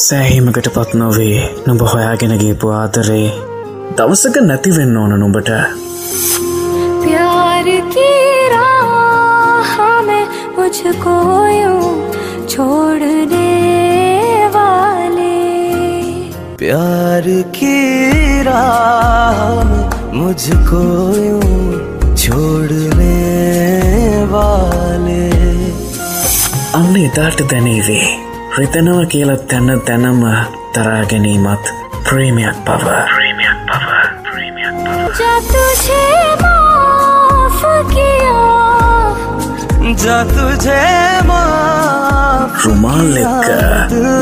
සෑහීමකට පත් නොවේ නුඹ හොයාගෙන ගේපු ආදරේ දවසක නැතිවෙන්න ඕන නුඹට प्यार की राह में मुझको यूं छोड़ने वाले प्यार की राह मुझको यूं छोड़ने वाले අන්න එතාට දැනීවේ හිතනව කියලත් තැන්න තැනම තරාගැනීමත් ප්‍රීමියක් පව ප්‍රීමියක් පව ප්‍රීමියක් ජතුජේ රුමාල් එක්ක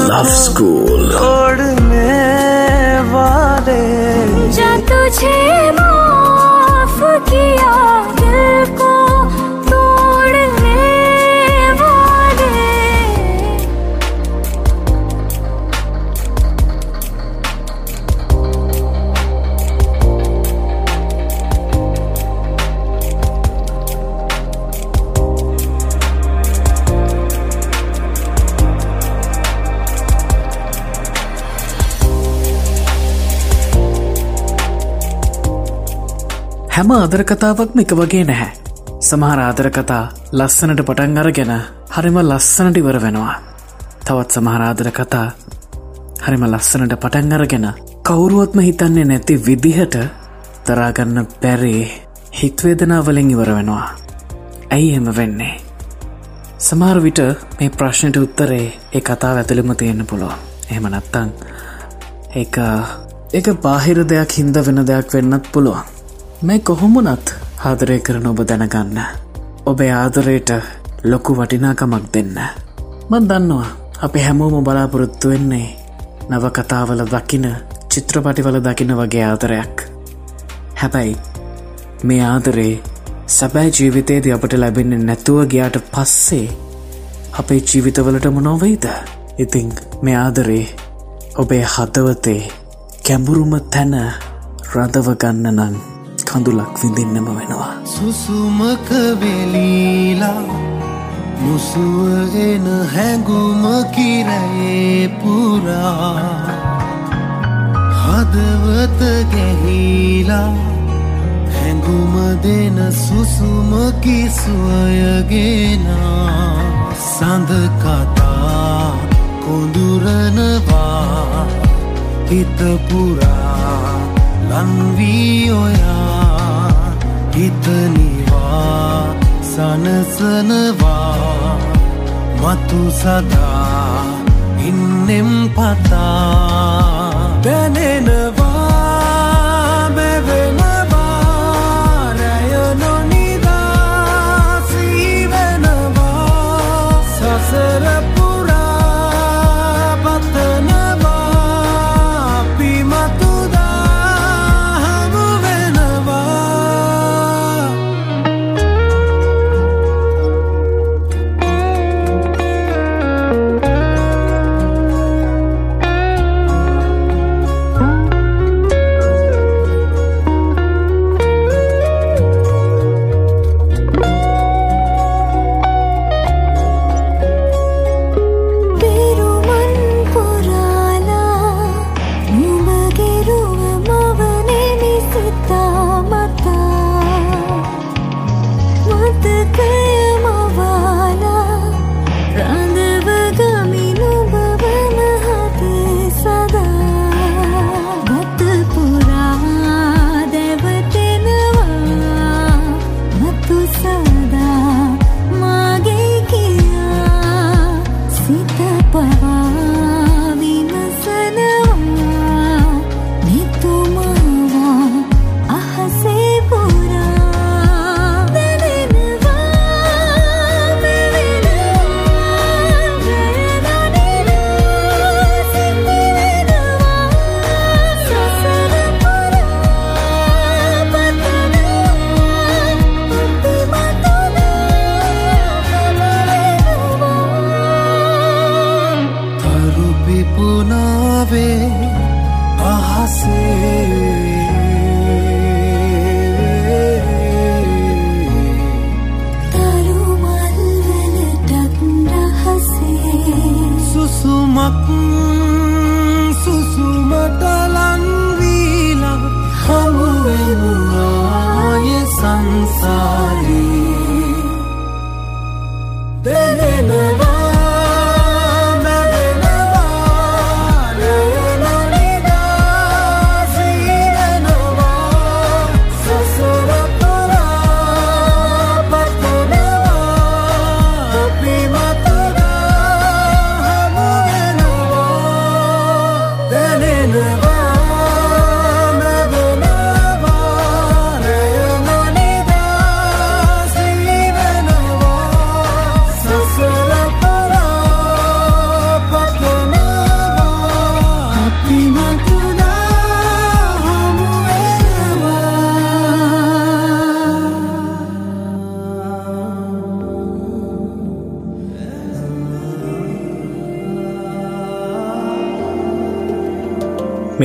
ලස්කූල් ඔඩනවාඩේ ජතුජේ මාෆ කියා දිල්කෝ හැම අදර කතාවක්ම එක වගේ නැහැ. සමහර ආදර කතා ලස්සනට පටන් අරගෙන හරිම ලස්සනට ඉවර වෙනවා. තවත් සමහරාදර කතා හරිම ලස්සනට පටන් අරගෙන කවුරුවත්ම හිතන්නේ නැති විදිහට තරාගන්න බැරේ හිත්වේදනාවලින් ඉවර වෙනවා. ඇයි එම වෙන්නේ. සමාර විට මේ ප්‍රශ්නයට උත්තරේ ඒ කතාව ඇතුළෙම තියෙන්න්න පුළුවන් එහෙම නත්තං ඒ එක බාහිර දෙයක් හින්ද වෙන දෙයක් වෙන්නත් පුළුවන් මේ කොහොමුණත් ආදරය කරන ඔබ දැනගන්න. ඔබේ ආදරයට ලොකු වටිනාකමක් දෙන්න. මන් දන්නවා අපි හැමෝම බලාපොරොත්තු වෙන්නේ නව කතාවල දකින චිත්‍රපටිවල දකින වගේ ආදරයක්. හැබැයි මේ ආදරේ සැබෑ ජීවිතයේද අපට ලැබෙන්නේ නැතුව ගයාට පස්සේ අපේ ජීවිතවලටම නොවෙයිද ඉතිං මේ ආදරේ ඔබේ හදවතේ කැඹුරුම තැන රඳවගන්න නං කඳුලක් විඳින්නම වෙනවා. සුසුමක වෙලීලා මුසුව එන හැඟුම කිරයේ පුරා. හදවත ගැහිලා හැඟුම දෙන සුසුම කිසුවයගෙන සඳ කතා කොඳුරනවා හිතපුරා ලන්වී ඔයා. හිතනිවා සනසනවා මතු සදා ඉන්නෙම් පතා දැනෙනවා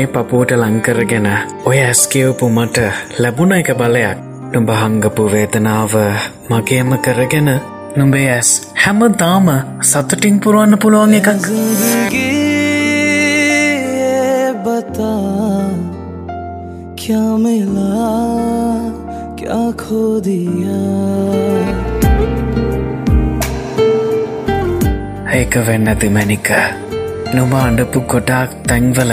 මේ පපුූට ලංකරගෙන ඔය ඇස්කවපු මට ලැබුණ එක බලයක්. නුඹ හංගපු වේදනාව මගේම කරගෙන නුඹේ ඇස් හැම දාම සතුටින් පුරුවන්න පුළුවන් එකක්. බතා ක්‍යමිලා ක්‍යකෝදියා ඒක වෙන්න තිමැනික නොම අඩපු ගොඩාක් තැන්වල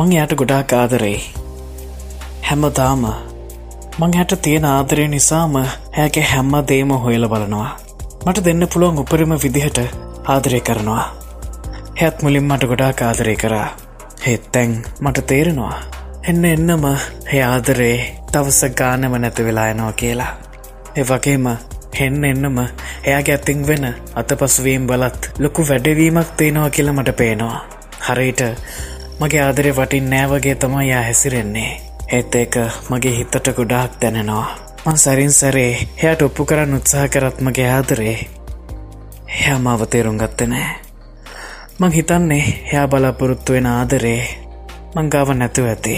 මං යට ගොඩාක් ආදරෙයි හැමදාම මං හැට තියෙන ආදරය නිසාම ඇගේ හැම්ම දේම හොයල බලනවා. මට දෙන්න පුළුවන් උපරිම විදිහට ආදරය කරනවා. හැත් මුලින් මට ගොඩාක් ආදරය කරා. හෙත් තැන් මට තේරෙනවා. එන්න එන්නම ඒ ආදරේ දවස ගානම නැති වෙලායනවා කියලා. ඒ වගේම හෙන්න එන්නම එයාගේ ඇතිං වෙන අතපසුවීම් බලත් ලොකු වැඩවීමක් තියෙනවා කියලා මට පේනවා. හරිට මගේ ආදරය වටින් නෑවගේ තමයි යා හැසිරෙන්නේ. ඒත් ඒක මගේ හිතට ගොඩාක් දැනෙනවා. මං සරින් සරේ එයට ඔප්පු කරන්න උත්සාහ කරත් මගේ ආදරේ. එයා මාව තේරුම් ගත්ත නෑ. මං හිතන්නේ එයා බලාපොරොත්තු වෙන ආදරේ මංගාව නැතුව ඇති.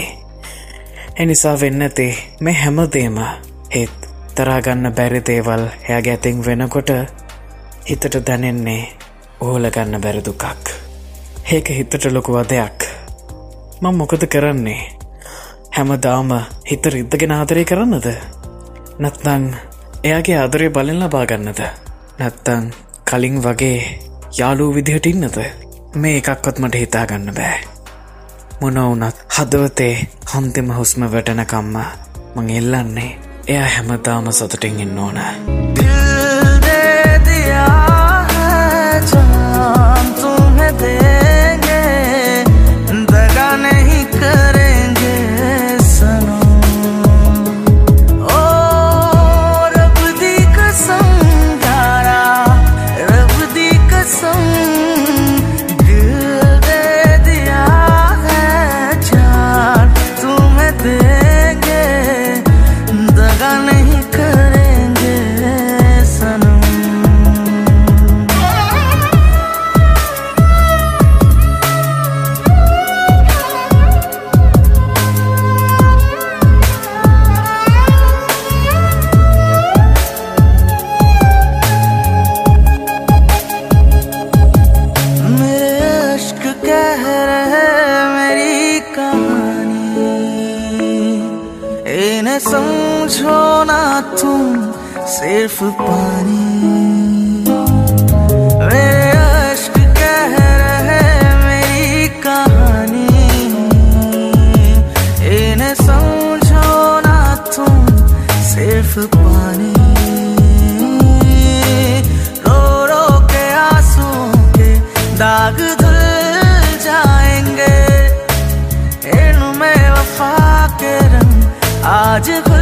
එනිසා වෙන්න ඇති මේ හැමදේම ඒත් තරාගන්න බැරි දේවල් එයාගේ ඇතින් වෙනකොට හිතට දැනෙන්නේ ඕල ගන්න බැරි දුකක්. ඒක හිතට ලොකුව දෙයක් මං මොකද කරන්නේ? හැමදාම හිත රිද්දගෙන ආදරය කරන්නද? නැත්නං එයාගේ ආදරය බලෙන් ලබාගන්නද නැත්තං කලින් වගේ යාලූ විදිහට ඉන්නද? මේ එකක්වත් මට හිතාගන්න බෑ. මොනවුනත් හදවතේ හන්තිම හුස්ම වැටනකම්ම මං එල්ලන්නේ එයා හැමදාම සතුටින් ඉන්න ඕන. समझो ना तुम सिर्फ़ पानी। Trên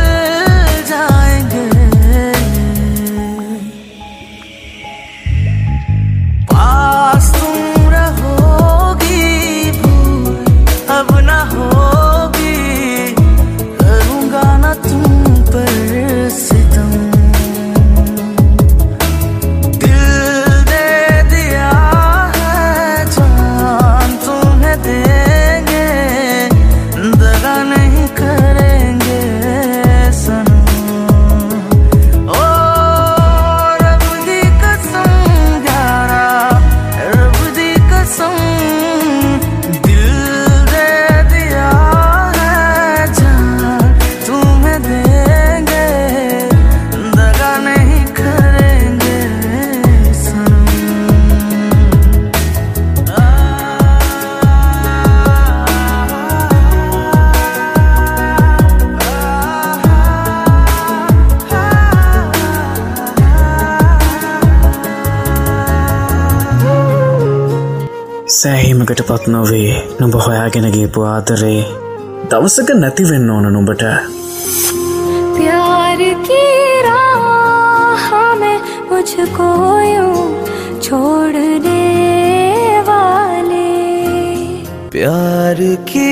සෑහීමකට පත් නොවේ නුඹ හොයාගෙනගේපු ආදරේ දවසක නැතිවෙන්න ඕන නුඹට प्यार की राह में मुझको यूं छोड़ने वाले प्यार की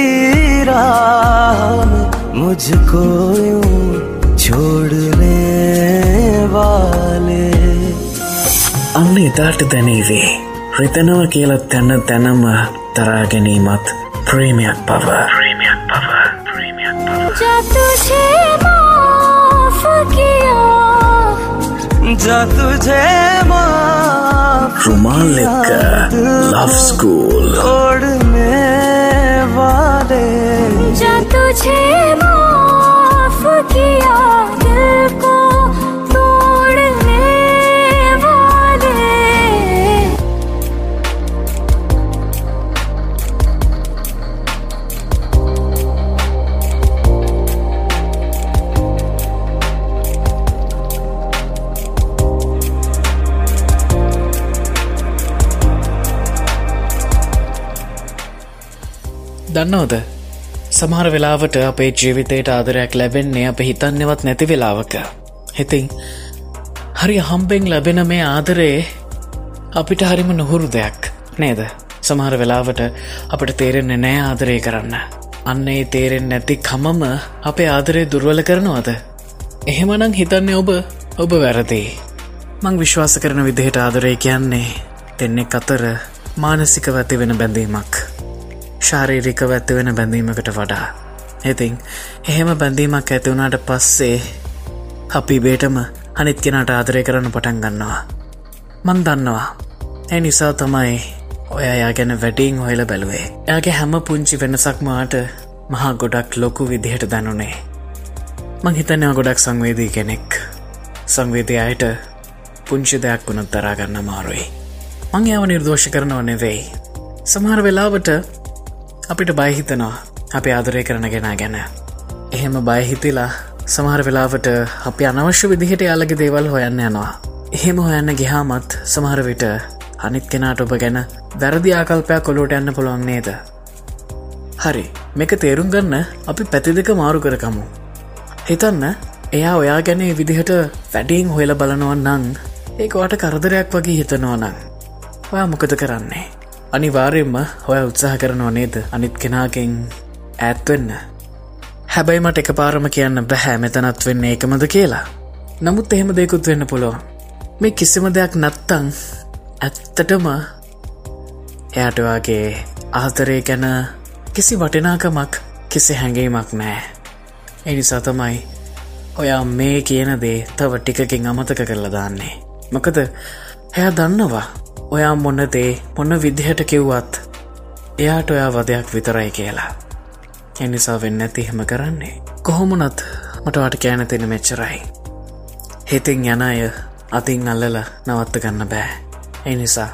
राह में मुझको यूं छोड़ने वाले අන්න එතාට දැනීවේ හිතනව කියල තැන්න තැනම තරාගැනීමත් ප්‍රීමියක් පව ප්‍රීමියක් පව ප්‍රීමියක් ජතුජේ රුමාල් එක්ක ලස්කූල් ඔඩනවාඩේ ජතුජේ ෆකියා දන්නවද? සමහර වෙලාවට අපේ ජීවිතයට ආදරයක් ලැබෙන්නේ අප හිතන්නවත් නැති වෙලාවක. හිතින් හරි හම්බෙන් ලැබෙන මේ ආදරේ අපිට හරිම නොහුරු දෙයක් නේද? සමහර වෙලාවට අපට තේරෙන්නේ නෑ ආදරය කරන්න. අන්න ඒ තේරෙන් නැති කමම අපේ ආදරය දුර්වල කරනවද? එහෙමනං හිතන්නේ ඔබ ඔබ වැරදිී. මං විශ්වාස කරන විදිහට ආදරය කියන්නේ දෙන්නෙක් අතර මානසික ඇති වෙන බැඳීමක්. ශාරීරික ඇත්ති වෙන බැඳීමකට වඩා. ඉතින් එහෙම බැඳීමක් ඇතිවුණට පස්සේ අපි බේටම අනිත් කෙනට ආදරය කරන්න පටන් ගන්නවා. මන් දන්නවා. ඒ නිසා තමයි ඔය යා ගැන වැඩිං හොයල බැලුවේ. එයාගේ හැම පුංචි වෙනසක්මට මහා ගොඩක් ලොකු විදිහට දැනුනේ. මං හිතනවා ගොඩක් සංවේදී කෙනෙක්. සංවේදය අයට පුංචි දෙයක් වුණත් තරාගන්න මාරුයි මං යාව නිර්දෝෂ කරනව නෙවෙයි. සමහර වෙලාවට අපිට බයහිතනවා අපි ආදරය කරන ගෙනා ගැන. එහෙම බයහිතිලා සමහර වෙලාවට අපි අනවශ්‍ය විදිහට යාලගේ දේවල් හොයන්න යනවා. එහෙම හොයන්න ගිහාමත් සමහර විට අනිත් කෙනාට ඔබ ගැන වැරදි ආකල්පයක් කොලෝට යන්න පුළුවන් නේද? හරි. මේක තේරුම් ගන්න අපි පැති දෙක මාරු කරකමු හිතන්න එයා ඔයා ගැන ඒ විදිහට වැඩිං හොයල බලනවන් නං ඒකවට කරදරයක් වගේ හිතනවා නං ඔයා මොකද කරන්නේ? අනිවාර්යෙන්ම ඔය උත්සාහ කරනවා නේද? අනිත් කෙනාගෙන් ඇත්වෙන්න හැබැයි මට එක පාරම කියන්න බැහැ මෙතනත් වෙන්න ඒකමද කියලා. නමුත් එහෙම දෙකුත් වෙන්න පුළුවන්. මේ කිසිම දෙයක් නත්තං ඇත්තටම එයාටවාගේ ආතරය ගැන කිසි වටිනාකමක් කිසි හැඟීමක් නෑ එනිසා තමයි ඔයා මේ කියන දේ තව ටිකකින් අමතක කරලා දාන්නේ. මොකද එයා දන්නවා ඔයා මොන්න දේ මොන්න විදිහට කිව්වත් එයාට ඔයා වදයක් විතරයි කියලා. එනිසා වෙන්න ඇති හෙම කරන්නේ. කොහොමනත් මටවාට කෑන තියෙන මෙච්චරයි. හිතින් යන අය අතින් අල්ලල නවත්ත ගන්න බෑ. එනිසා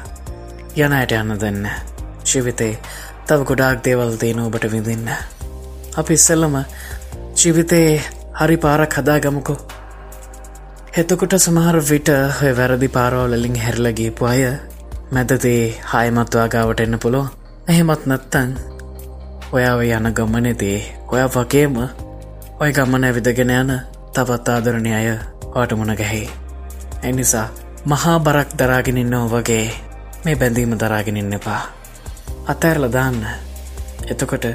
යන අයට යන්න දෙන්න. ජීවිතේ තව ගොඩාක් දේවල් තියෙන ඔබට විඳන්න. අපි ඉස්සල්ලම ජීවිතේ හරි පාරක් හදා ගමුකු හෙතකොට සමහර විට හොය වැරදි පාරෝලලින් හැරලගේපු අය මැදතේ හායමත්වා ගාවට එන්න පුළො එහෙමත් නැත්තං ඔයාව යන ගම්මනෙදේ ඔය වගේම ඔය ගම්මන ඇවිදගෙන යන තවත් ආදරණය අය වාට මුණ ගැහෙයි. එනිසා මහා බරක් දරාගෙනන්නෝ වගේ මේ බැඳීම දරාගෙනන්න එපා. අතඇරල දාන්න. එතකොට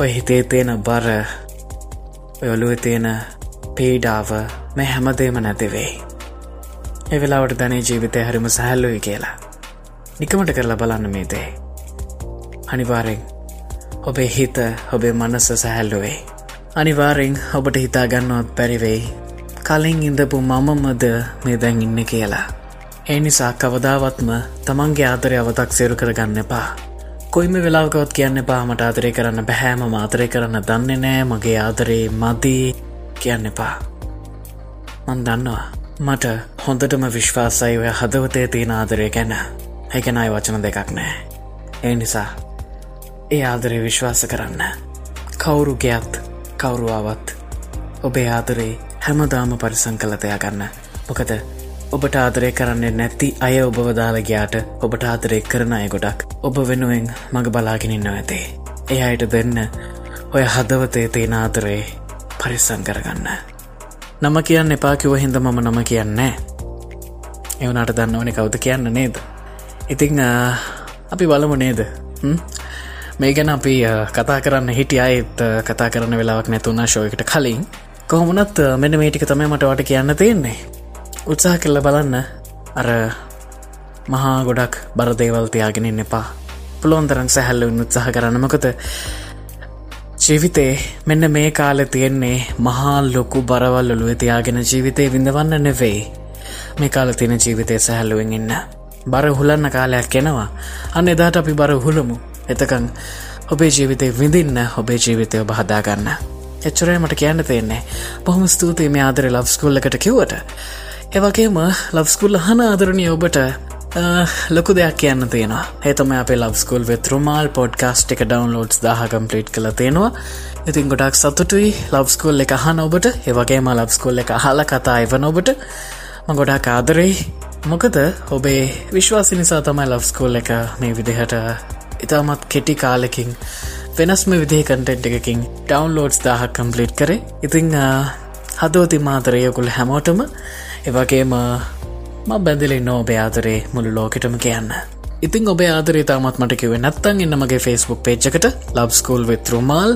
ඔය හිතේ තියෙන බර ඔයොලුව තියෙන පීඩාව මේ හැමදේම නැතිවෙයි එවෙලාවට ධනය ජීවිතය හරිම සැහල්ලුයි කියලා. නිකමට කරලා බලන්න මේ දේ. අනිවාරෙන් ඔබේ හිත ඔබේ මනස සැහැල්ලුවේ. අනිවාරෙන් ඔබට හිතාගන්නවත් පැරිවෙයි කලින් ඉඳපු මමමද මේ දැන් ඉන්න කියලා. ඒ නිසා කවදාවත්ම තමන්ගේ ආතරය අවතක් සේරු කරගන්න එපා. කොයිම වෙලාකවත් කියන්න පාමට ආතරය කරන්න බැහෑම මාතරය කරන්න දන්නේ නෑ මගේ ආදරේ මදී කියන්න එපා. මන් දන්නවා. මට හොඳටම විශ්වාසයි ඔය හදවතේ තියෙන ආදරය ගැන. හැකැනයි වචන දෙකක් නෑ ඒ නිසා ඒ ආදරේ විශ්වාස කරන්න කවුරු ගයත් කවුරුවාවත් ඔබේ ආදරේ හැමදාම පරිසං කල දෙයක් ගන්න මොකද ඔබට ආදරය කරන්නේ නැති අය ඔබව දාලගයාට ඔබට ආදරය කරන අය ගොඩක් ඔබ වෙනුවෙන් මඟ බලාගෙනින්න ඇතේ. එය අයට දෙන්න ඔය හදවතේ තියෙන ආදරේ පරිස්සං කරගන්න. නම කියන්න එපා කිව හිද මම නම කියන්නේ. එවනට දන්න ඕනෙ කවුද කියන්න නේද. ඉතිං අපි බලමු නේද? මේ ගැන අපි කතා කරන්න හිටිය අයත් කතා කරන්න වෙලාවක් නැතුුණ ශෝයකට කලින්. කොහොමනත් මෙන්න මේටික තමයි මට වට කියන්න තියෙන්නේ. උත්සාහ කෙල්ල බලන්න. අර මහා ගොඩක් බරදේවල්තියාගෙනින් එපා. පුළොන්තරන් සැහැල්ලුන් උත්සාහ කරන්නමකත ජීවිතේ මෙන්න මේ කාලෙ තියෙන්නේ මහා ලොකු බරවල් ඔලුව තියාගෙන ජීවිතය විඳවන්න නෙවෙයි. මේ කාල තියෙන ජීවිතය සැහැල්ලුවෙන් ඉන්න. බර හුලන්න කාලයක් කෙනවා අන්න එදාට අපි බර හුළමු එතකං ඔබේ ජීවිතය විඳින්න ඔබේ ජීවිතය ඔබ හදාගන්න. එච්චරය මට කියන්න තියෙන්නේ. බොහොම ස්තුතියි මේ ආදර ලබ්ස්කුල්ලකට කිව්වට. ඒවගේම ලබ්ස්කුල්ල හන ආදරණය ඔබට ලොකු දෙයක් කියන්න තියෙනවා. ඒතම අපේ ලබ්ස්කුල් වෙත්රුමාල් පොඩ්කාස්ට් එක ඩවන්ලෝඩ්ස් දාහ කම්පලිට් කළ තියෙනවා. ඉතින් ගොඩක් සතුටුයි ලබ්ස්කුල් එක හන ඔබට. ඒවගේම ලබ්ස්කුල් එක හල කතා එවන ඔබට. ම ගොඩා කාදරෙයි මොකද? ඔබේ විශ්වාසි නිසා තමයි ලබ්ස්කෝල් එක මේ විදිහට ඉතාමත් කෙටි කාලෙකින් වෙනස්ම විදිහ කටෙන්ට් එකකින් ඩවන්ලෝඩ්ස් දාහක් කම්පලිට් කරේ. ඉතිං හදෝති මාතරයකුල් හැමෝටම එවගේම ම බැඳලි නෝ ඔබේ ආදරේ මුළු ලෝකෙටම කියන්න. ඉතින් ඔබ ආදරේ තාමත් මට කිව නැත්තන් එන්නමගේ ෆස්බුක් පේජ්කට ලබ්ස්කෝල් විත්රුමාල්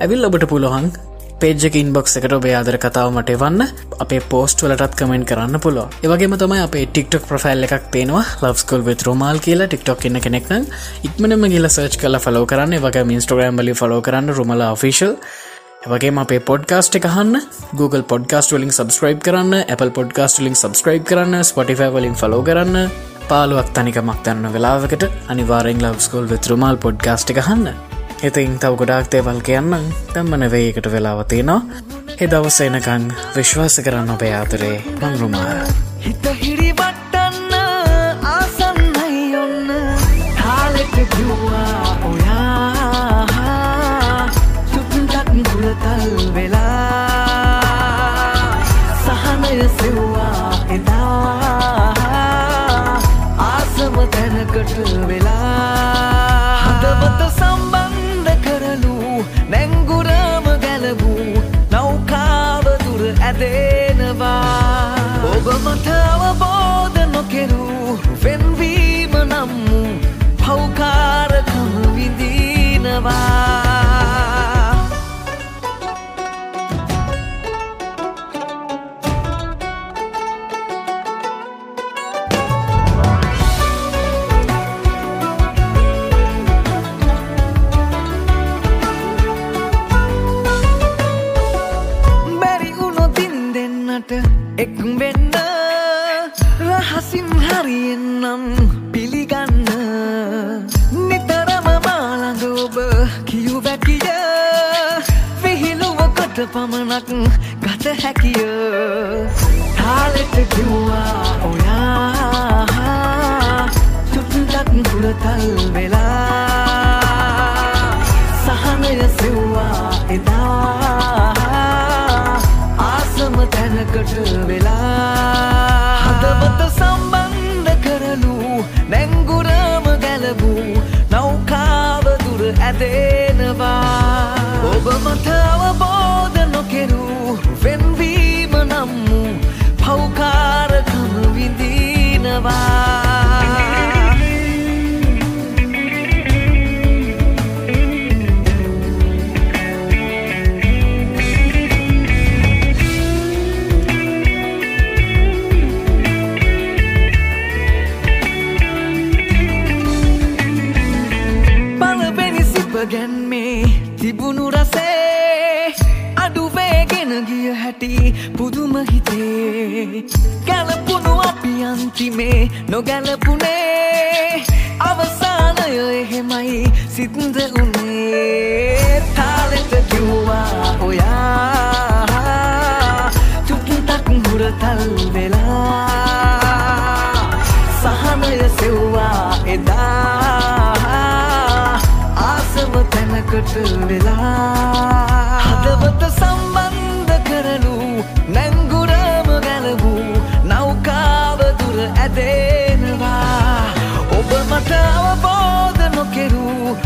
ඇවිල් ඔබට පුළුවන් පේජක ඉන්බොක්ස් එකට ඔබේ ආදර කතාවමට එවන්න අපේ පෝස්ට වලටත් කමෙන්ට් කරන්න පුලො ඒවගේම තමයි අපේ ටික්ටොක් ප්‍රෆයිල් එකක් තියෙනවා ලවස්කල් වෙත් රෝමල් කියලා. ටික්ටොක් එන්න කෙනෙක්න ඉක්මනම ගිල සර්ච් කල ෆලෝ කරන්න. වගේ මින්ස්ට්‍රගම් ලි ෆලෝ කරන්න රුමල ෆිෂල් වගේ අපේ පොඩ්කාස්ට් එකහන්න Google පොඩ්කාස්ට වලින් සබස්ක්‍රයිබ් කරන්න Apple පොඩ්කාස්ට ලින් සබස්ක්‍රයිබ් කරන්න ස්පොටිෆයි වලින් ෆලෝ කරන්න. පාලුවක් තනිකමක් තන්න වෙලාවකට අනිවාරෙන් ලවස්කෝල් වෙත්රුමල් පොඩ්කාස්ට් එකහන්න ඉතින් තව ගොඩාක් දේවල් කියන්නම් තම්මන වේකට වෙලාවතිනවා එ දවසේනකං විශ්වාස කරන්න ඔබේ ආතරේ මංරුමාර හිත හිරිවට්ටන්න ආසන්නයි ඔන්න. තාලෙට කිව්වා ඔයා චුට්ටක් දුරතල් වෙලා විහිළුවකට පමණක් ගත හැකිය. තාලෙට කිව්වා ඔයා චුට්ටක් දුරතල් වෙලා. සහනය සෙව්වා එදා ආසම තැනකට වෙලා. හදවත සම්බන්ධ කරලු නැංගුරම ගැලවූ නෞකාවදුර ඇදෙනවා. ඔබ මට විඳීනවා පලවෙනි සිප ගැන්මේ තිබුණු රසේ අඩුවේගෙන ගිය හැටි පුදුම හිතේ. ගැලපුුණු අපි අන්තිමේ නොගැලපුනේ අවසානය එහෙමයි සිත්ද උනේ තාලෙට කිව්වා ඔයා චුට්ටක් හුරතල් වෙලා සහනය සෙව්වා එදා. ආසම තැනකට වෙලා හදවත සම්බන්ධ කරලු Natal a boda no é queru